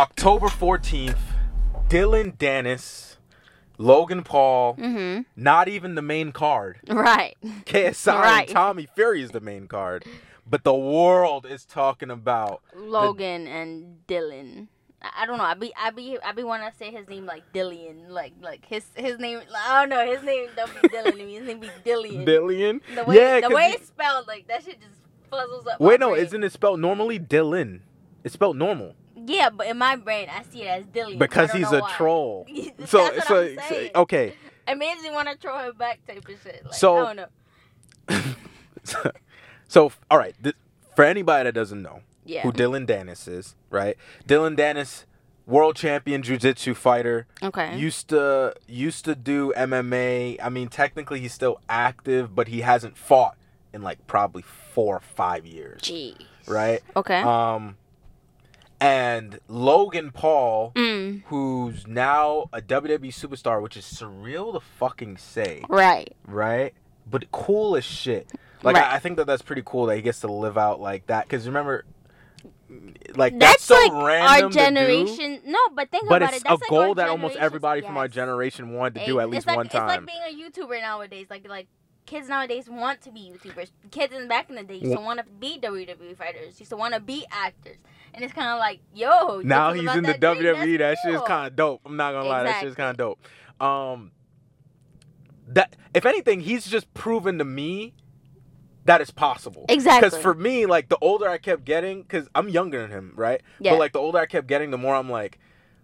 October 14th, Dillon Danis, Logan Paul, Mm-hmm. not even the main card. Right. KSI Right. and Tommy Fury is the main card. But the world is talking about Logan and Dillon. I don't know. I be I be I be want to say his name like Dillian, like like his his name. I don't know. His name don't be Dillon to me. His name be Dillian. Dillian. The way yeah, the way he- it's spelled, like that shit just puzzles up. my wait, no, brain. isn't it spelled normally Dillon? It's spelled normal Yeah, but in my brain, I see it as Dillian. because he's a why. troll. So, so, so okay. It makes me want to throw him back, type of shit. Like, So- I don't know. so, all right. Th- for anybody that doesn't know Yeah. who Dillon Danis is, right? Dillon Danis, world champion jiu-jitsu fighter. Okay. used to used to do MMA. I mean, technically he's still active, but he hasn't fought in like probably four or five years, Jeez. right? Okay. Um, and Logan Paul, mm. who's now a WWE superstar, which is surreal to fucking say, Right. right? But cool as shit. Like Right. I, I think that that's pretty cool that he gets to live out like that. Because remember, like That's, that's, so like random our generation. No, but think But about it. That's a like goal that almost everybody from our generation wanted to It- do at least like, one time. It's like being a YouTuber nowadays. Like like kids nowadays want to be YouTubers. Kids in back in the day used to want to be WWE fighters. Used to want to be actors. And it's kind of like, yo. now he's in the that WWE. That shit is kind of dope. I'm not gonna lie, that shit is kind of dope. Um, that if anything, he's just proven to me that it's possible. Exactly. Because for me, like the older I kept getting, because I'm younger than him, right? Yeah. But like the older I kept getting, the more I'm like,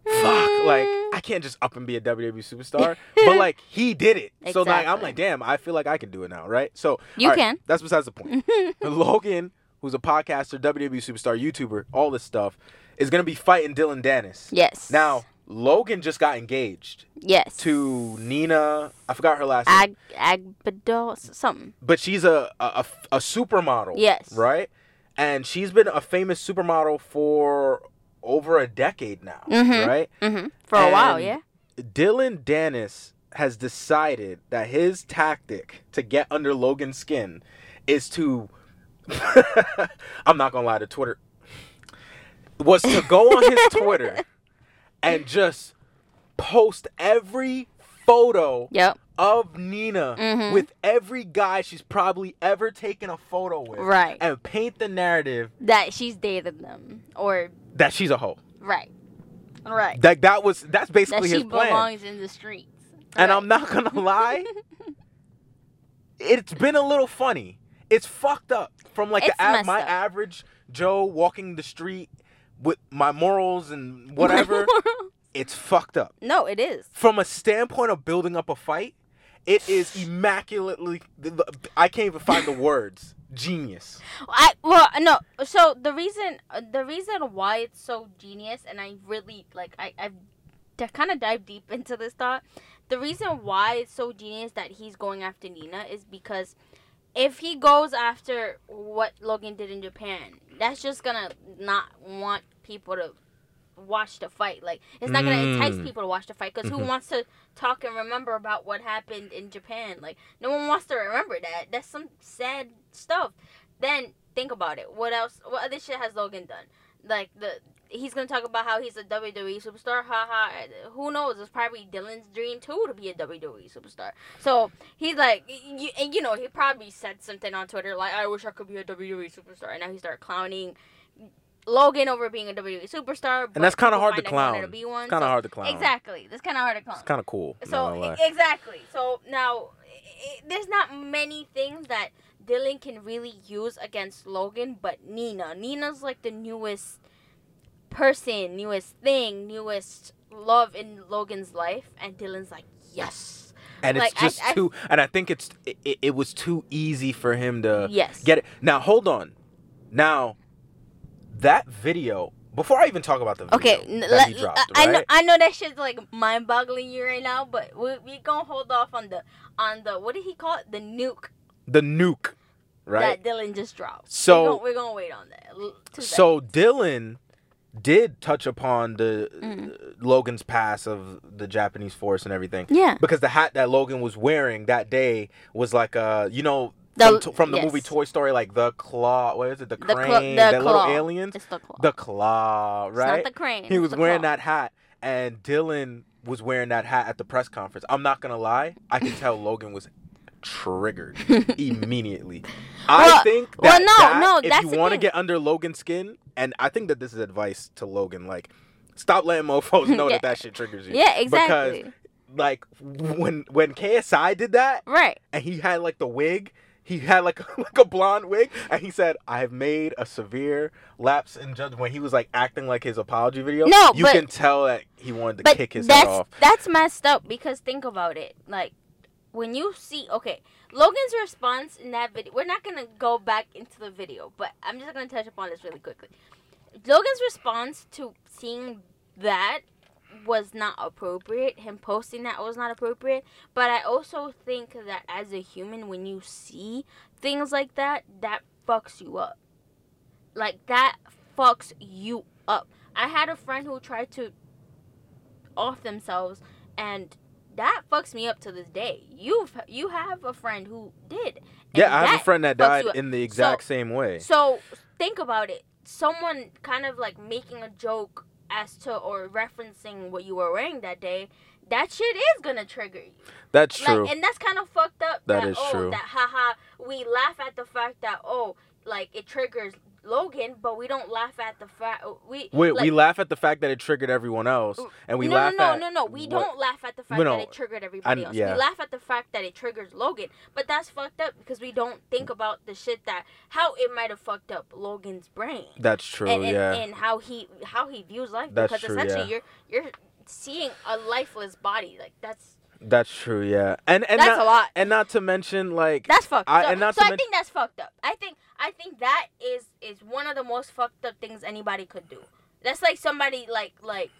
fuck, like mm. I can't just up and be a WWE superstar. but like he did it, so like I'm like, damn, I feel like I can do it now, right? So You right, can. That's besides the point. Logan, who's a podcaster, WWE superstar, YouTuber, all this stuff, is gonna be fighting Dillon Danis. yes. Now, Logan just got engaged Yes. to Nina. I forgot her last name, Ag Agbador s- something. but she's a a, a a supermodel. Yes. Right, and she's been a famous supermodel for over a decade now. Mhm. Right. Mm-hmm. For a while, yeah. Dillon Danis has decided that his tactic to get under Logan's skin is to I'm not gonna lie to Twitter was to go on his Twitter and just post every photo Yep. of Nina Mhm. with every guy she's probably ever taken a photo with Right. and paint the narrative That she's dated them, or that she's a hoe. right, right. That that was that's That basically she his plan. She belongs in the streets. And I'm not gonna lie, it's been a little funny. It's fucked up from like It's the my up. average Joe walking the street with my morals and whatever. it's fucked up. no, it is. From a standpoint of building up a fight, it is immaculately. I can't even find the words. Genius. I well no. So the reason uh, the reason why it's so genius, and I really like I I've d- kind of dive deep into this thought. The reason why it's so genius that he's going after Nina is because if he goes after what Logan did in Japan, that's just gonna not want people to watch the fight. Like it's not gonna entice Mm. people to watch the fight because who wants to talk and remember about what happened in Japan? Like no one wants to remember that. That's some sad stuff. Then think about it. What else? What other shit has Logan done? Like the he's gonna talk about how he's a WWE superstar. Ha ha. Who knows? It's probably Dillon's dream too to be a WWE superstar. So he's like, you, and you know, he probably said something on Twitter like, "I wish I could be a WWE superstar," and now he started clowning Logan over being a WWE superstar. And that's kind of hard to clown. be one, It's kind of so- hard to clown. Exactly. That's kind of hard to clown. It's kind of cool. So exactly. So now i- i- there's not many things that Dillon can really use against Logan, but Nina. Nina's like the newest person, newest thing, newest love in Logan's life, and Dillon's like, yes, and like, it's I- just I- too. And I think it's it, it was too easy for him to yes, get it. Now hold on. Now that video. Before I even talk about the video Okay, that let- dropped, I, I know? I know that shit's like mind-boggling you right now, but we we gonna hold off on the on the what did he call it? The nuke the nuke, right? that Dillon just dropped. So- we're gonna, we're gonna wait on that. So Dillon did touch upon the Mhm. uh, Logan's pass of the Japanese force and everything yeah, because the hat that Logan was wearing that day was like uh you know The- from, from the yes. movie Toy Story, like the claw. What is it? The The crane. cla- the the little aliens. It's the claw. The claw, It's right? not the crane. he was wearing claw. that hat, and Dillon was wearing that hat at the press conference. I'm not gonna lie, I could tell Logan was triggered immediately. I Well- think that, well, no, that no, if that's you want to get under Logan's skin, and I think that this is advice to Logan, like stop letting mofo's know Yeah. that that shit triggers you. Yeah, exactly. Because like when when KSI did that, right. and he had like the wig. He had like like a blonde wig, and he said, "I have made a severe lapse in judgment." When he was like acting like his apology video, No, you but- can tell that he wanted to kick his head off. that's messed up because think about it. Like when you see okay, Logan's response in that video. We're not gonna go back into the video, but I'm just gonna touch upon this really quickly. Logan's response to seeing that was not appropriate. Him posting that was not appropriate. But I also think that as a human, when you see things like that, that fucks you up. Like that fucks you up. I had a friend who tried to off themselves and that fucks me up to this day. You've you have a friend who did. Yeah, I have a friend that died in the exact So- same way. So think about it. Someone kind of like making a joke as to or referencing what you were wearing that day. That shit is gonna trigger you. That's true. Like, and that's kind of fucked up. That That, is oh, true. That haha, we laugh at the fact that oh, like it triggers Logan, but we don't laugh at the fact uh, we we, like, we laugh at the fact that it triggered everyone else, mm, and we no, laugh no, no, at no, no. We what- don't laugh at the fact No, that it triggered everybody else. yeah. We laugh at the fact that it triggers Logan, but that's fucked up because we don't think about the shit that how it might have fucked up Logan's brain That's true. and, and, yeah. and how he how he views life That's because true, essentially yeah. you're you're seeing a lifeless body like that's That's true. Yeah. And and that's not, a lot. and not to mention like That's fucked I- up. and not so to I men- think that's fucked up. I think I think that is is one of the most fucked up things anybody could do. That's like somebody like like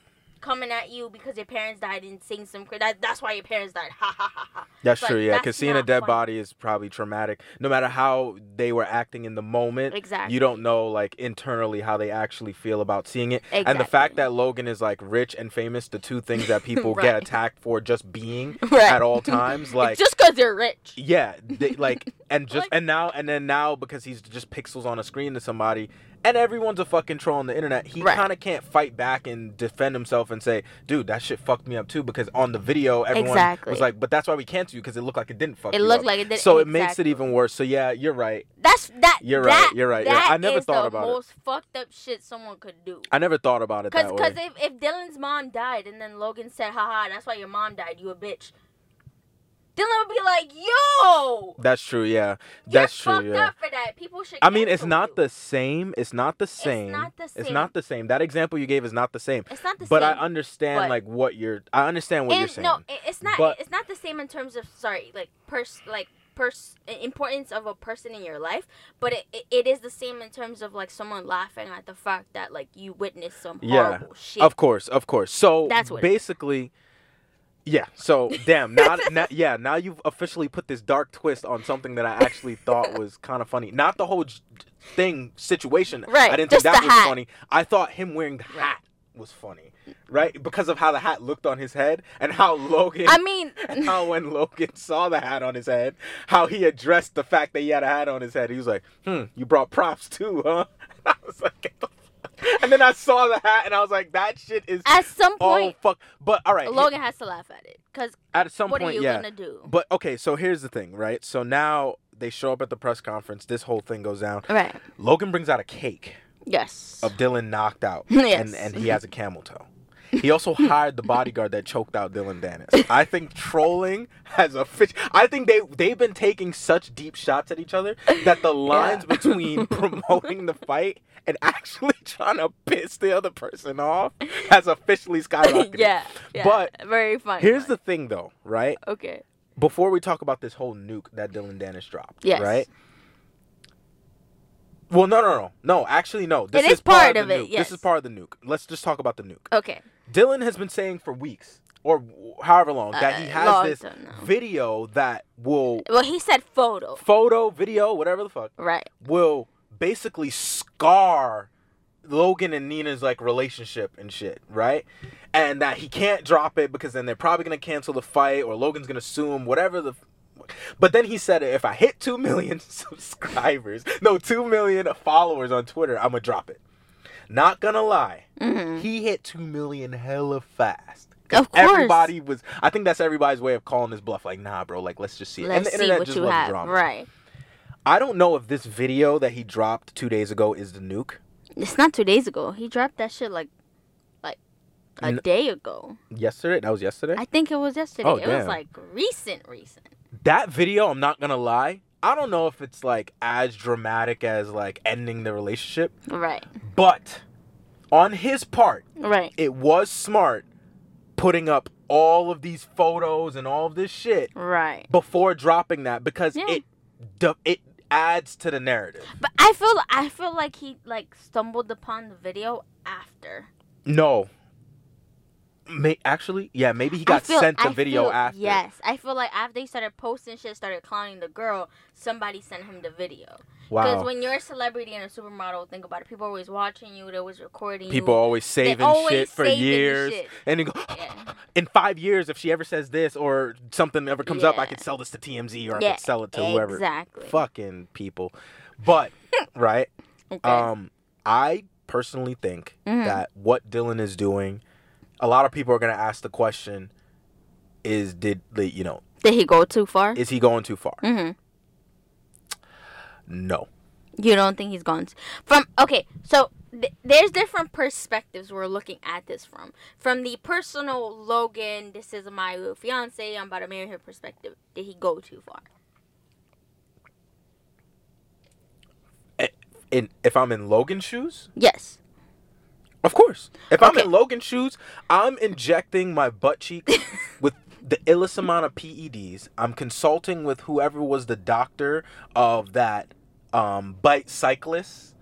coming at you because your parents died and seeing some that that's why your parents died. Ha ha ha ha. That's Like, true, yeah. Because seeing a dead funny. body is probably traumatic. No matter how they were acting in the moment, Exactly. you don't know like internally how they actually feel about seeing it. exactly. And the fact that Logan is like rich and famous, the two things that people Right. get attacked for just being Right. at all times, like just because they're rich. yeah, they, like and just Like- and now and then now because he's just pixels on a screen to somebody. And everyone's a fucking troll on the internet. He Right. kind of can't fight back and defend himself and say, "Dude, that shit fucked me up too." Because on the video, everyone Exactly. was like, "But that's why we canceled you because it looked like it didn't fuck It looked up." like it did. so it makes it even worse. So yeah, you're right. That's that. You're that- right, you're right, yeah. I never thought about it. most fucked up shit someone could do. I never thought about it Cause, that cause way. if, if Dillon's mom died and then Logan said, haha, that's why your mom died, you a bitch. Dillon would be like, yo, That's true. Yeah, that's true. Yeah. up for that. People should. I mean, it's not you. the same. It's not the same. not the It's not the same. That example you gave is not the same. It's not the But I understand but- like what you're. I understand what you're saying. no, it's not. But- it's not the same in terms of sorry, like pers, like pers, importance of a person in your life. But it, it, it is the same in terms of like someone laughing at the fact that like you witnessed some Yeah, horrible shit. Of course, of course. So That's what it basically, yeah. So damn, now, now, yeah, now you've officially put this dark twist on something that I actually thought was kind of funny. Not the whole j- thing situation. Right, I didn't think that was hat. funny. I thought him wearing the hat was funny, right? Because of how the hat looked on his head and how Logan. I mean, and how when Logan saw the hat on his head, how he addressed the fact that he had a hat on his head. He was like, "Hmm, you brought props too, huh?" I was like, "Get the fuck." and then I saw the hat and I was like, "That shit is at some point. Oh fuck." But all right, Logan has to laugh at it because at some point, what point, are you yeah. gonna do? But okay, so here's the thing, right? So now they show up at the press conference. This whole thing goes down. Right. Logan brings out a cake Yes. of Dillon knocked out, Yes. and and he has a camel toe. He also hired the bodyguard that choked out Dillon Danis. I think trolling has a fish. I think they they've been taking such deep shots at each other that the lines between promoting the fight and actually trying to piss the other person off has officially skyrocketed. yeah, yeah. But very funny. Here's one. the thing, though, right? okay. Before we talk about this whole nuke that Dillon Danis dropped, Yes. right? Well, no, no, no, no. Actually, no. This It is part the of it, nuke. yes. This is part of the nuke. Let's just talk about the nuke. Okay. Dillon has been saying for weeks or however long that he Uh, has this video that will Well, he said photo. photo, video, whatever the fuck, Right. will basically scar Logan and Nina's like relationship and shit, right? And that he can't drop it because then they're probably gonna cancel the fight or Logan's gonna sue him, whatever the. But then he said, if I hit two million subscribers, no, two million followers on Twitter, I'm gonna drop it. Not gonna lie, Mhm. he hit two million hella fast. Of course. everybody was. I think that's everybody's way of calling his bluff. Like, nah, bro. Like, let's just see it. Let's and the see internet what just you loves have. drama. Right. I don't know if this video that he dropped two days ago is the nuke. It's not two days ago. He dropped that shit like, like a N- day ago. Yesterday, that was yesterday. I think it was yesterday. Oh, it was like recent, recent. that video, I'm not gonna lie. I don't know if it's like as dramatic as like ending the relationship, Right. but on his part, Right. it was smart putting up all of these photos and all of this shit Right. before dropping that because Yeah. it it adds to the narrative. But I feel I feel like he like stumbled upon the video after. No. May, actually, yeah, maybe he got feel, sent the I video feel- after. Yes, I feel like after he started posting shit, started clowning the girl, somebody sent him the video. Wow. Because when you're a celebrity and a supermodel, think about it. People are always watching you. They're always recording People you. always saving always shit for saving the years. shit. And you go, Yeah. In five years, if she ever says this or something ever comes up, I could sell this to TMZ or I could sell it to whoever. Exactly. Fucking people. But, right? Okay. Um, I personally think Mhm. that what Dillon is doing, a lot of people are going to ask the question is, did, the you know, Did he go too far? is he going too far? mm-hmm. No. You don't think he's gone from? Okay, so th- there's different perspectives we're looking at this from. From the personal Logan, this is my fiance, I'm about to marry her perspective. Did he go too far? In, if I'm in Logan's shoes, Yes. Of course. If I'm in Logan shoes, I'm injecting my butt cheeks with the illest amount of PEDs. I'm consulting with whoever was the doctor of that um, bite cyclist,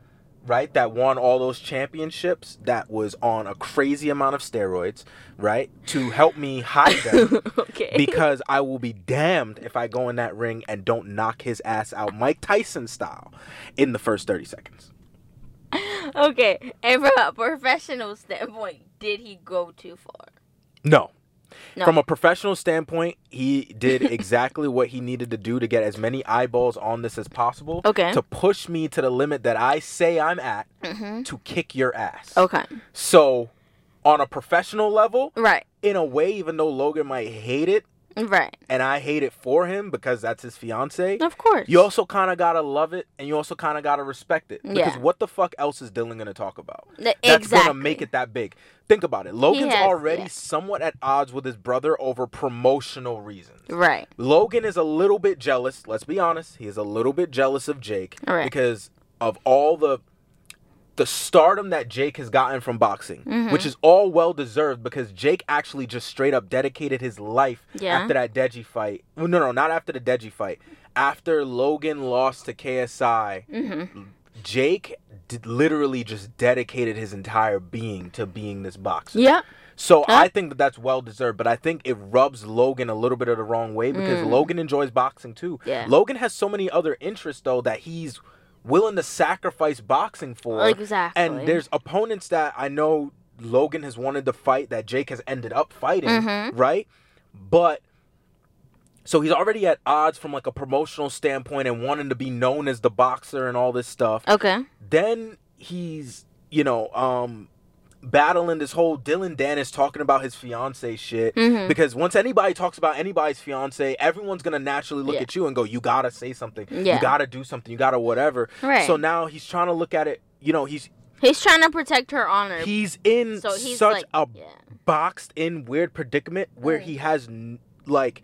right? That won all those championships. That was on a crazy amount of steroids, right? To help me hide them. okay. because I will be damned if I go in that ring and don't knock his ass out, Mike Tyson style, in the first 30 seconds. okay, and from a professional standpoint, did he go too far? No. No. From a professional standpoint, he did exactly what he needed to do to get as many eyeballs on this as possible. Okay. To push me to the limit that I say I'm at Mm-hmm. to kick your ass. Okay. So, on a professional level, Right. in a way, even though Logan might hate it, Right. and I hate it for him because that's his fiance, Of course. you also kind of gotta love it, and you also kind of gotta respect it. Because Yeah. what the fuck else is Dillon gonna talk about? Th- that's exactly. gonna make it that big. Think about it. Logan's has- already yeah. somewhat at odds with his brother over promotional reasons. Right. Logan is a little bit jealous. Let's be honest. He is a little bit jealous of Jake Right. because of all the the stardom that Jake has gotten from boxing, Mhm. which is all well deserved because Jake actually just straight up dedicated his life Yeah. after that Deji fight. Well, no, no, not after the Deji fight. After Logan lost to KSI, Mm-hmm. Jake d- literally just dedicated his entire being to being this boxer. Yeah. So Huh? I think that that's well deserved, but I think it rubs Logan a little bit of the wrong way because Mm. Logan enjoys boxing too. Yeah. Logan has so many other interests though that he's willing to sacrifice boxing for. Exactly. And there's opponents that I know Logan has wanted to fight that Jake has ended up fighting, Mhm. right? But so he's already at odds from like a promotional standpoint and wanting to be known as the boxer and all this stuff Okay. then he's you know um battling this whole Dillon Danis talking about his fiance shit Mhm. because once anybody talks about anybody's fiance everyone's gonna naturally look Yeah. at you and go you gotta say something Yeah. you gotta do something you gotta whatever Right. so now he's trying to look at it you know he's He's trying to protect her honor. he's in so he's such like, a yeah. boxed in weird predicament where Right. he has like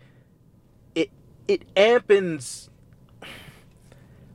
it it ampens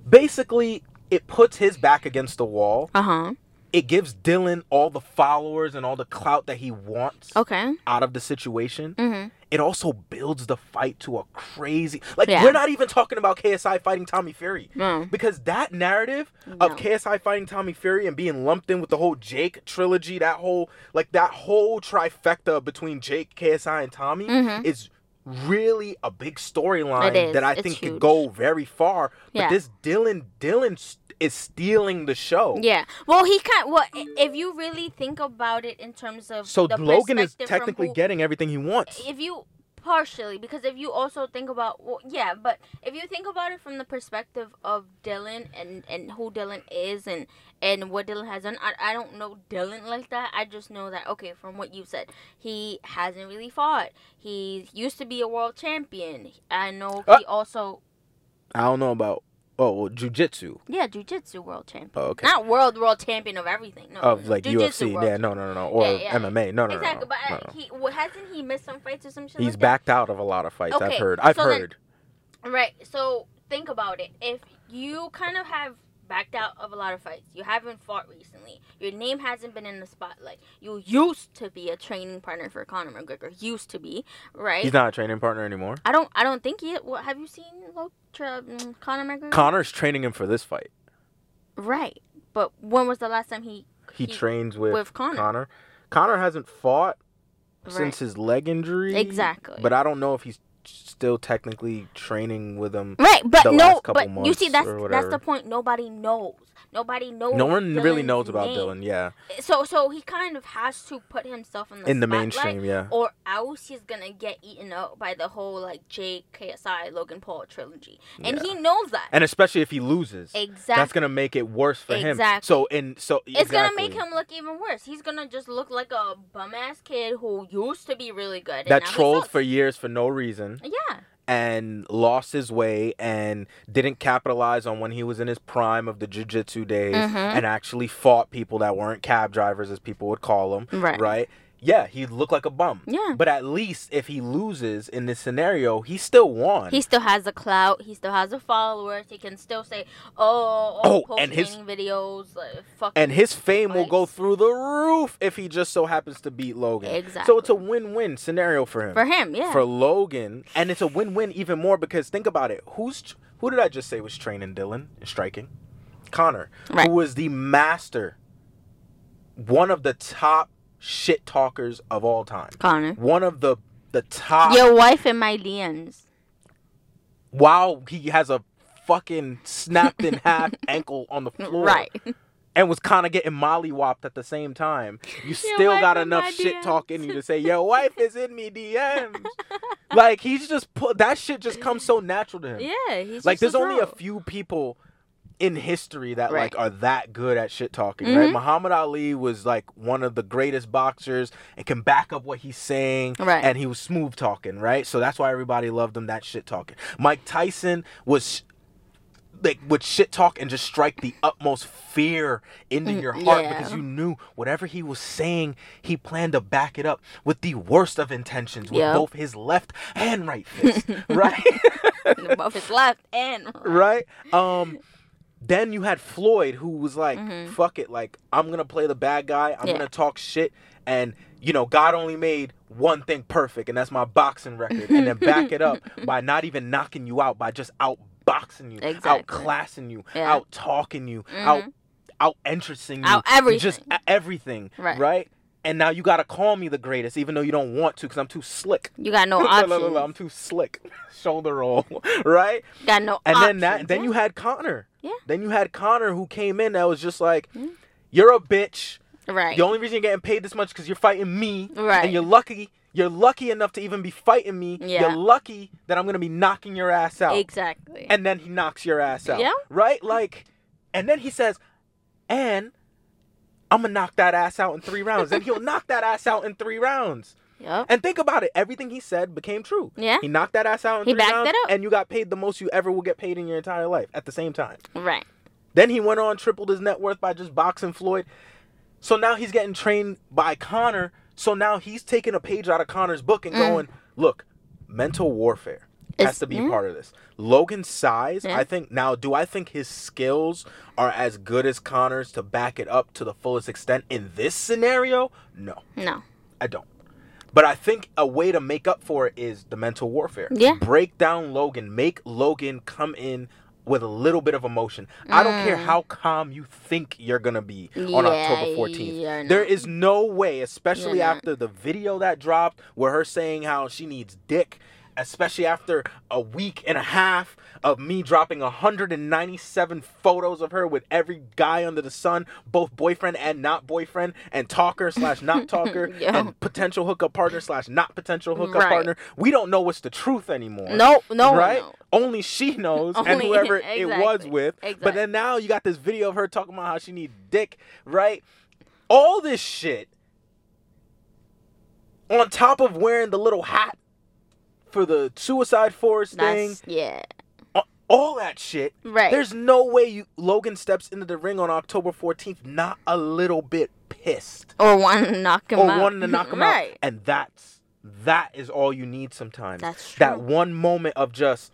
basically it puts his back against the wall Uh huh. It gives Dillon all the followers and all the clout that he wants Okay. out of the situation. Mhm. It also builds the fight to a crazy like Yeah. we're not even talking about KSI fighting Tommy Fury. No. Because that narrative No. of KSI fighting Tommy Fury and being lumped in with the whole Jake trilogy, that whole like that whole trifecta between Jake, KSI, and Tommy Mhm. is really a big storyline that I It's think could go very far. But Yeah. this Dillon Dillon is stealing the show. Yeah. Well, he kind. Well, if you really think about it in terms of So Logan is technically who- getting everything he wants. If you partially because if you also think about well, yeah, but if you think about it from the perspective of Dillon and and who Dillon is and and what Dillon has done, I, I don't know Dillon like that. I just know that okay, from what you said, he hasn't really fought. He used to be a world champion. I know Uh. he also I don't know about oh well, jujitsu yeah, jujitsu world champion. oh, okay Not world world champion of everything. No, of like jujitsu UFC world yeah no no no no or Yeah, yeah. MMA no no exactly, no, but no, uh, no, no. he well, hasn't he missed some fights or some shit. he's like that? backed out of a lot of fights I've heard I've so then- heard Right. So think about it. If you kind of have backed out of a lot of fights, you haven't fought recently. Your name hasn't been in the spotlight. You used to be a training partner for Conor McGregor. Used to be, right? he's not a training partner anymore I don't. I don't think he. What have you seen, Lo- tra- mm, Conor McGregor? Conor's training him for this fight right. But when was the last time he? he, He- trains with, with Conor. Connor Conor hasn't fought Right. since his leg injury Exactly. but I don't know if he's still technically training with him Right, but no, but you see, that's that's the point. Nobody knows. Nobody knows. no one really knows about name. Dillon yeah So, so he kind of has to put himself in the in the mainstream yeah or else he's gonna get eaten up by the whole like JKSI Logan Paul trilogy, and Yeah. he knows that. and especially if he loses exactly. that's gonna make it worse for him Exactly. so and so it's gonna make him look even worse. He's gonna just look like a bum ass kid who used to be really good. that trolled for years for no reason Yeah, and lost his way and didn't capitalize on when he was in his prime of the jiu-jitsu days Mhm. and actually fought people that weren't cab drivers as people would call them Right. right yeah he looked like a bum yeah. but at least if he loses in this scenario he still won He still has a clout. He still has a followers. He can still say, "Oh, oh, Oh, and his- videos, like, fuck." and his fame will go through the roof if he just so happens to beat Logan. Exactly. So it's a win-win scenario for him. for him, yeah. For Logan, and it's a win-win even more because think about it. Who's who did I just say was training Dillon and striking? Conor, Right. who was the master, one of the top shit talkers of all time. Conor, One of the the top. your wife in my DMs. While he has a fucking snapped in half ankle on the floor, Right. and was kind of getting mollywopped at the same time. You still got enough shit DMs. talk in you to say, "Your wife is in me DMs." like he's just put that shit just comes so natural to him. Yeah, he's like just there's only a few people in history that Right. like are that good at shit talking, right? Mhm. Muhammad Ali was like one of the greatest boxers and can back up what he's saying Right. and he was smooth talking, right? So that's why everybody loved him that shit talking. Mike Tyson was like would shit talk and just strike the utmost fear into Mm, your heart yeah. because you knew whatever he was saying, he planned to back it up with the worst of intentions with Yep. both his left and right fist, right? both his left and right? Um then you had Floyd who was like, Mhm. fuck it, like I'm gonna play the bad guy, I'm Yeah. gonna talk shit and you know, God only made one thing perfect, and that's my boxing record. And then back it up by not even knocking you out, by just outboxing you, Exactly. outclassing you, Yeah. out talking you, out Mhm. out interesting you, Out everything. just everything, Right. right? And now you gotta call me the greatest, even though you don't want to, because I'm too slick. You got no options. no, no, no, I'm too slick. Shoulder roll, right? Got no And options. then that, then yeah. you had Conor. Yeah. Then you had Conor who came in that was just like, Mm. you're a bitch. right. The only reason you're getting paid this much because you're fighting me, Right. and you're lucky. You're lucky enough to even be fighting me. Yeah. You're lucky that I'm gonna be knocking your ass out. Exactly. And then he knocks your ass out. Yeah. Right? Like, and then he says, and I'm gonna knock that ass out in three rounds. and he'll knock that ass out in three rounds. yep. And think about it. Everything he said became true. Yeah. He knocked that ass out in He three backed rounds, it up. and you got paid the most you ever will get paid in your entire life at the same time. Right. Then he went on, tripled his net worth by just boxing Floyd. So now he's getting trained by Conor. So now he's taking a page out of Conor's book and Mm. going, look, mental warfare has It's- to be yeah. part of this. Logan's size, Yeah. I think, now, do I think his skills are as good as Conor's to back it up to the fullest extent in this scenario? No, No. I don't. But I think a way to make up for it is the mental warfare. Yeah. Break down Logan. Make Logan come in with a little bit of emotion. I don't care Mm. how calm you think you're going to be on Yeah, October 14th. you're There is no way, especially after the video that dropped where her saying how she needs dick especially after a week and a half of me dropping 197 photos of her with every guy under the sun, both boyfriend and not boyfriend, and talker slash not talker, Yeah. and potential hookup partner slash not potential hookup Right. partner. We don't know what's the truth anymore. No, no, right? knows. Only she knows, and Only- whoever it was exactly, with. But then now you got this video of her talking about how she needs dick, right? All this shit on top of wearing the little hat for the suicide forest thing, yeah. all that shit. Right. There's no way you Logan steps into the ring on October 14th not a little bit pissed or one to knock him or out. Or wanting to knock him out. right. out. And that's that is all you need sometimes. That's true. That one moment of just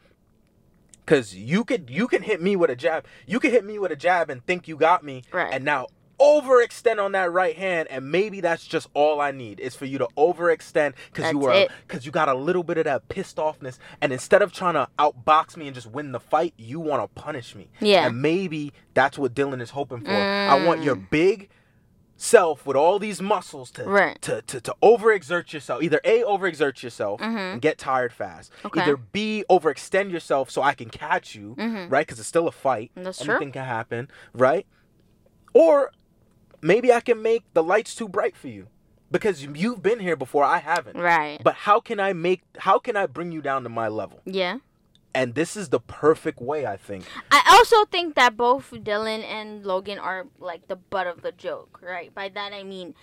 cuz you could you can hit me with a jab. You can hit me with a jab and think you got me Right. and now overextend on that right hand and maybe that's just all I need is for you to overextend cuz you were cuz you got a little bit of that pissed offness and instead of trying to outbox me and just win the fight, you want to punish me. Yeah. And maybe that's what Dillon is hoping for. I want your Mm. big self with all these muscles to Right. to, to, to overexert yourself. Either A, overexert yourself Mhm. and get tired fast. Okay. Either B, overextend yourself so I can catch you, Mhm. right? Because it's still a fight. That's true. Anything can happen, right? Or maybe I can make the lights too bright for you. Because you've been here before, I haven't. Right. But how can I make how can I bring you down to my level? yeah. And this is the perfect way, I think. I also think that both Dillon and Logan are like the butt of the joke, right? By that I mean,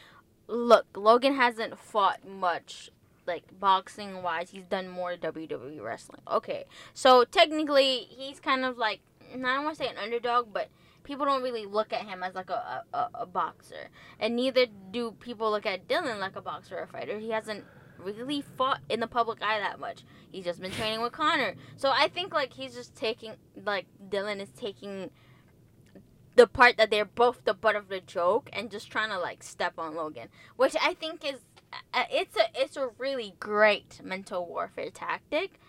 look, Logan hasn't fought much, like boxing wise. He's done more WWE wrestling. Okay, so technically he's kind of like I don't want to say an underdog, but people don't really look at him as like a, a, a boxer, and neither do people look at Dillon like a boxer or a fighter. He hasn't really fought in the public eye that much. He's just been training with Conor. So I think like he's just taking like Dillon is taking the part that they're both the butt of the joke and just trying to like step on Logan, which I think is uh, it's a it's a really great mental warfare tactic.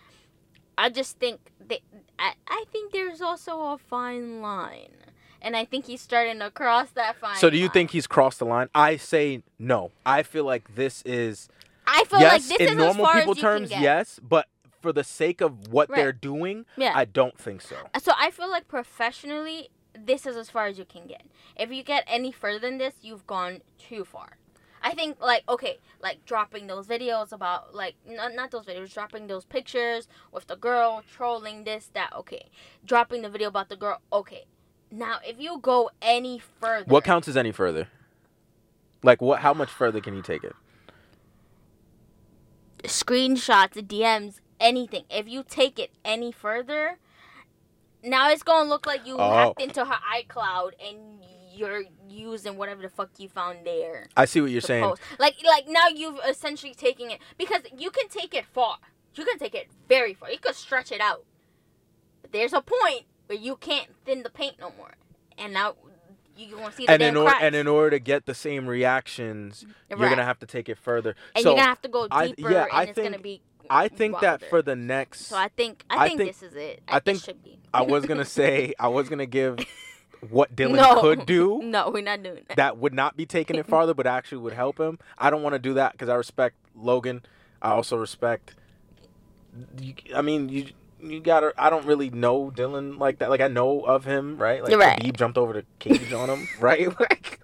I just think they, I, I think there's also a fine line. And I think he's starting to cross that fine So do you line. think he's crossed the line? I say no. I feel like this is I feel yes, like this in is normal as far people as you terms, can get. yes, but for the sake of what Right. they're doing, Yeah. I don't think so. Uh, so I feel like professionally, this is as far as you can get. If you get any further than this, you've gone too far. I think like okay, like dropping those videos about like not not those videos, dropping those pictures with the girl trolling this that okay, dropping the video about the girl okay. Now if you go any further, What counts as any further? Like what? How much further can you take it? screenshots, DMs, anything. If you take it any further, now it's gonna look like you Oh. hacked into her iCloud and you're using whatever the fuck you found there. I see what you're to saying. post. Like, like now you've essentially taken it because you can take it far. You can take it very far. You could stretch it out. But there's a point where you can't thin the paint no more, and now you gonna see the And damn in order cracks. and in order to get the same reactions, you're gonna have to take it further. and so you're gonna have to go I- deeper, yeah, and I it's gonna think- be. I think that for the next, So I think I I think, think- this is it. I It think should be. I was gonna say I was gonna give what Dillon no. could do No, we're not doing that. that would not be taking it farther, but actually would help him. I don't want to do that because I respect Logan. I also respect. I mean, you you gotta. I don't really know Dillon like that. Like I know of him, right? Like Right. Khabib jumped over the cage on him, right? Like